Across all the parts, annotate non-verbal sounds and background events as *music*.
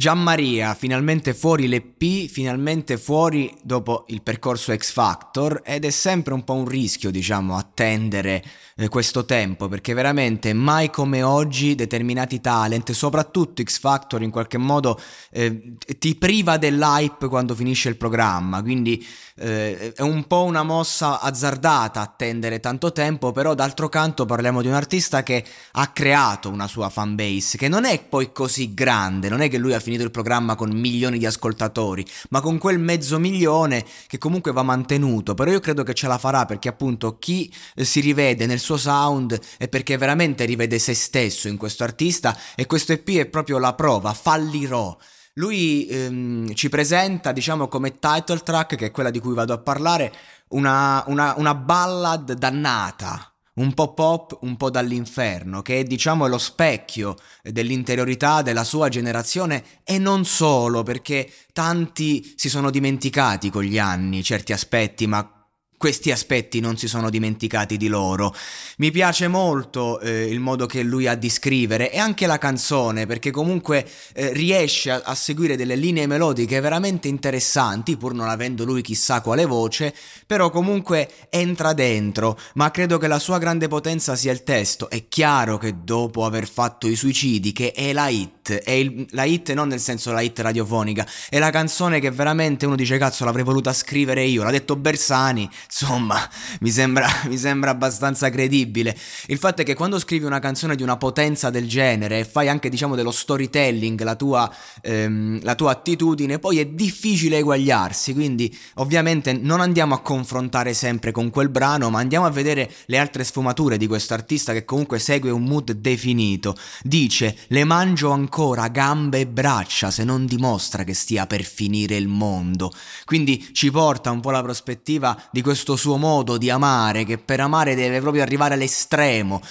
Gianmaria, finalmente fuori le P, finalmente fuori dopo il percorso X Factor ed è sempre un po' un rischio, diciamo, attendere eh, questo tempo perché veramente mai come oggi determinati talent, soprattutto X Factor in qualche modo eh, ti priva dell'hype quando finisce il programma, quindi eh, è un po' una mossa azzardata attendere tanto tempo, però d'altro canto parliamo di un artista che ha creato una sua fanbase, che non è poi così grande, non è che lui ha finito il programma con milioni di ascoltatori, ma con quel mezzo milione che comunque va mantenuto, però io credo che ce la farà perché appunto chi eh, si rivede nel suo sound è perché veramente rivede se stesso in questo artista e questo EP è proprio la prova, fallirò. Lui ehm, ci presenta, diciamo, come title track, che è quella di cui vado a parlare, una, una, una ballad dannata, un po' pop, un po' dall'inferno, che è diciamo lo specchio dell'interiorità della sua generazione e non solo, perché tanti si sono dimenticati con gli anni certi aspetti, ma questi aspetti non si sono dimenticati di loro. Mi piace molto eh, il modo che lui ha di scrivere e anche la canzone, perché comunque eh, riesce a, a, seguire delle linee melodiche veramente interessanti, pur non avendo lui chissà quale voce, però comunque entra dentro, ma credo che la sua grande potenza sia il testo. È chiaro che dopo aver fatto i suicidi, che è la hit, è il, la hit non nel senso la hit radiofonica, è la canzone che veramente uno dice cazzo l'avrei voluta scrivere io, l'ha detto Bersani, insomma, mi sembra, *laughs* mi sembra, abbastanza credibile. Il fatto è che quando scrivi una canzone di una potenza del genere e fai anche, diciamo, dello storytelling la tua, ehm, la tua attitudine, poi è difficile eguagliarsi. Quindi, ovviamente, non andiamo a confrontare sempre con quel brano, ma andiamo a vedere le altre sfumature di questo artista che comunque segue un mood definito. Dice: Le mangio ancora gambe e braccia se non dimostra che stia per finire il mondo. Quindi ci porta un po' la prospettiva di questo questo suo modo di amare, che per amare deve proprio arrivare all'estremo.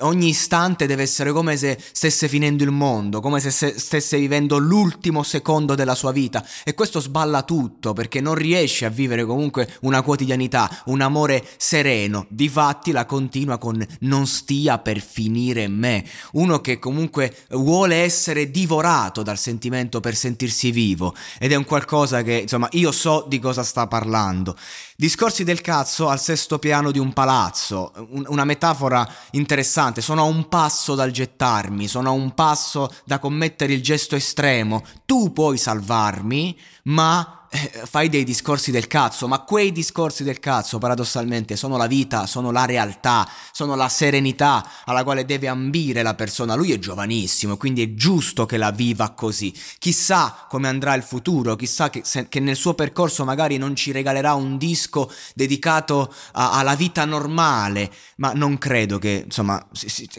Ogni istante deve essere come se stesse finendo il mondo, come se stesse vivendo l'ultimo secondo della sua vita. E questo sballa tutto, perché non riesce a vivere comunque una quotidianità, un amore sereno. Difatti la continua con non stia per finire me. Uno che comunque vuole essere divorato dal sentimento per sentirsi vivo. Ed è un qualcosa che, insomma, io so di cosa sta parlando. Discorsi del cazzo al sesto piano di un palazzo, un, una metafora interessante, sono a un passo dal gettarmi, sono a un passo da commettere il gesto estremo, tu puoi salvarmi, ma fai dei discorsi del cazzo, ma quei discorsi del cazzo paradossalmente sono la vita, sono la realtà, sono la serenità alla quale deve ambire la persona. Lui è giovanissimo, quindi è giusto che la viva così. Chissà come andrà il futuro, chissà che, se, che nel suo percorso magari non ci regalerà un disco dedicato a, alla vita normale, ma non credo che, insomma,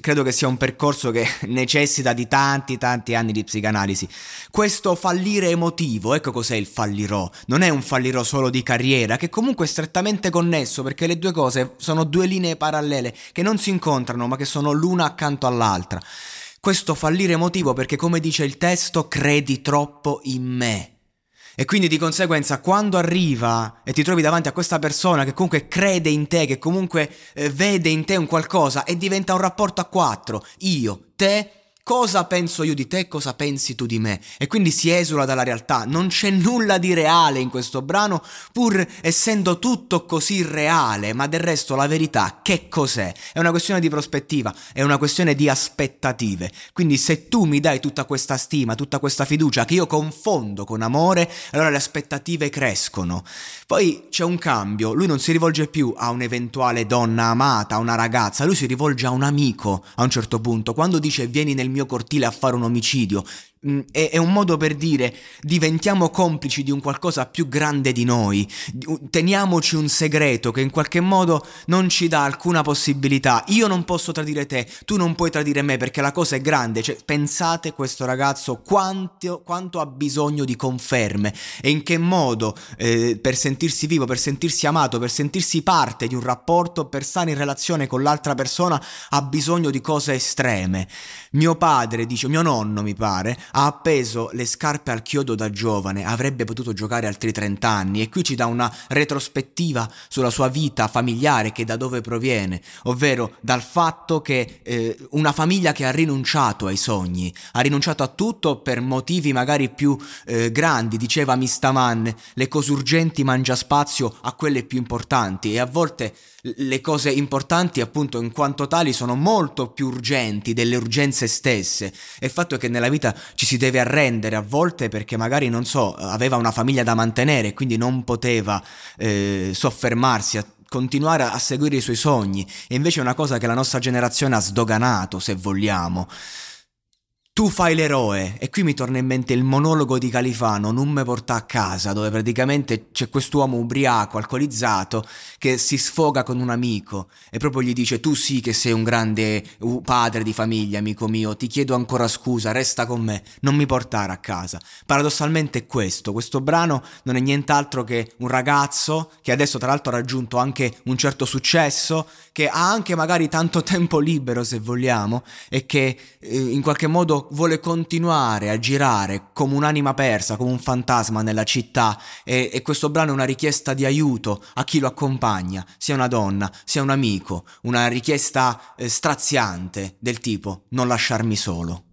credo che sia un percorso che *laughs* necessita di tanti tanti anni di psicanalisi. Questo fallire emotivo, ecco cos'è il fallirò non è un fallirò solo di carriera, che comunque è strettamente connesso perché le due cose sono due linee parallele che non si incontrano ma che sono l'una accanto all'altra. Questo fallire emotivo perché come dice il testo credi troppo in me. E quindi di conseguenza quando arriva e ti trovi davanti a questa persona che comunque crede in te, che comunque eh, vede in te un qualcosa e diventa un rapporto a quattro, io, te cosa penso io di te, cosa pensi tu di me. E quindi si esula dalla realtà, non c'è nulla di reale in questo brano, pur essendo tutto così reale, ma del resto la verità che cos'è? È una questione di prospettiva, è una questione di aspettative. Quindi se tu mi dai tutta questa stima, tutta questa fiducia che io confondo con amore, allora le aspettative crescono. Poi c'è un cambio, lui non si rivolge più a un'eventuale donna amata, a una ragazza, lui si rivolge a un amico a un certo punto, quando dice vieni nel mio cortile a fare un omicidio. Mm, è, un modo per dire diventiamo complici di un qualcosa più grande di noi, teniamoci un segreto che in qualche modo non ci dà alcuna possibilità. Io non posso tradire te, tu non puoi tradire me perché la cosa è grande. Cioè, pensate questo ragazzo quanto, quanto ha bisogno di conferme e in che modo eh, per sentirsi vivo, per sentirsi amato, per sentirsi parte di un rapporto, per stare in relazione con l'altra persona ha bisogno di cose estreme. Mio padre dice, mio nonno mi pare, ha appeso le scarpe al chiodo da giovane, avrebbe potuto giocare altri 30 anni e qui ci dà una retrospettiva sulla sua vita familiare che da dove proviene, ovvero dal fatto che eh, una famiglia che ha rinunciato ai sogni, ha rinunciato a tutto per motivi magari più eh, grandi, diceva Mistaman, le cose urgenti mangia spazio a quelle più importanti e a volte le cose importanti appunto in quanto tali sono molto più urgenti delle urgenze stesse. E il fatto è che nella vita ci si deve arrendere a volte perché magari non so aveva una famiglia da mantenere e quindi non poteva eh, soffermarsi a continuare a seguire i suoi sogni. E invece è una cosa che la nostra generazione ha sdoganato se vogliamo tu fai l'eroe e qui mi torna in mente il monologo di Califano, Non me porta a casa, dove praticamente c'è quest'uomo ubriaco, alcolizzato, che si sfoga con un amico e proprio gli dice tu sì che sei un grande padre di famiglia, amico mio, ti chiedo ancora scusa, resta con me, non mi portare a casa. Paradossalmente è questo, questo brano non è nient'altro che un ragazzo che adesso tra l'altro ha raggiunto anche un certo successo, che ha anche magari tanto tempo libero se vogliamo e che eh, in qualche modo vuole continuare a girare come un'anima persa, come un fantasma nella città e, e questo brano è una richiesta di aiuto a chi lo accompagna, sia una donna, sia un amico, una richiesta eh, straziante del tipo non lasciarmi solo.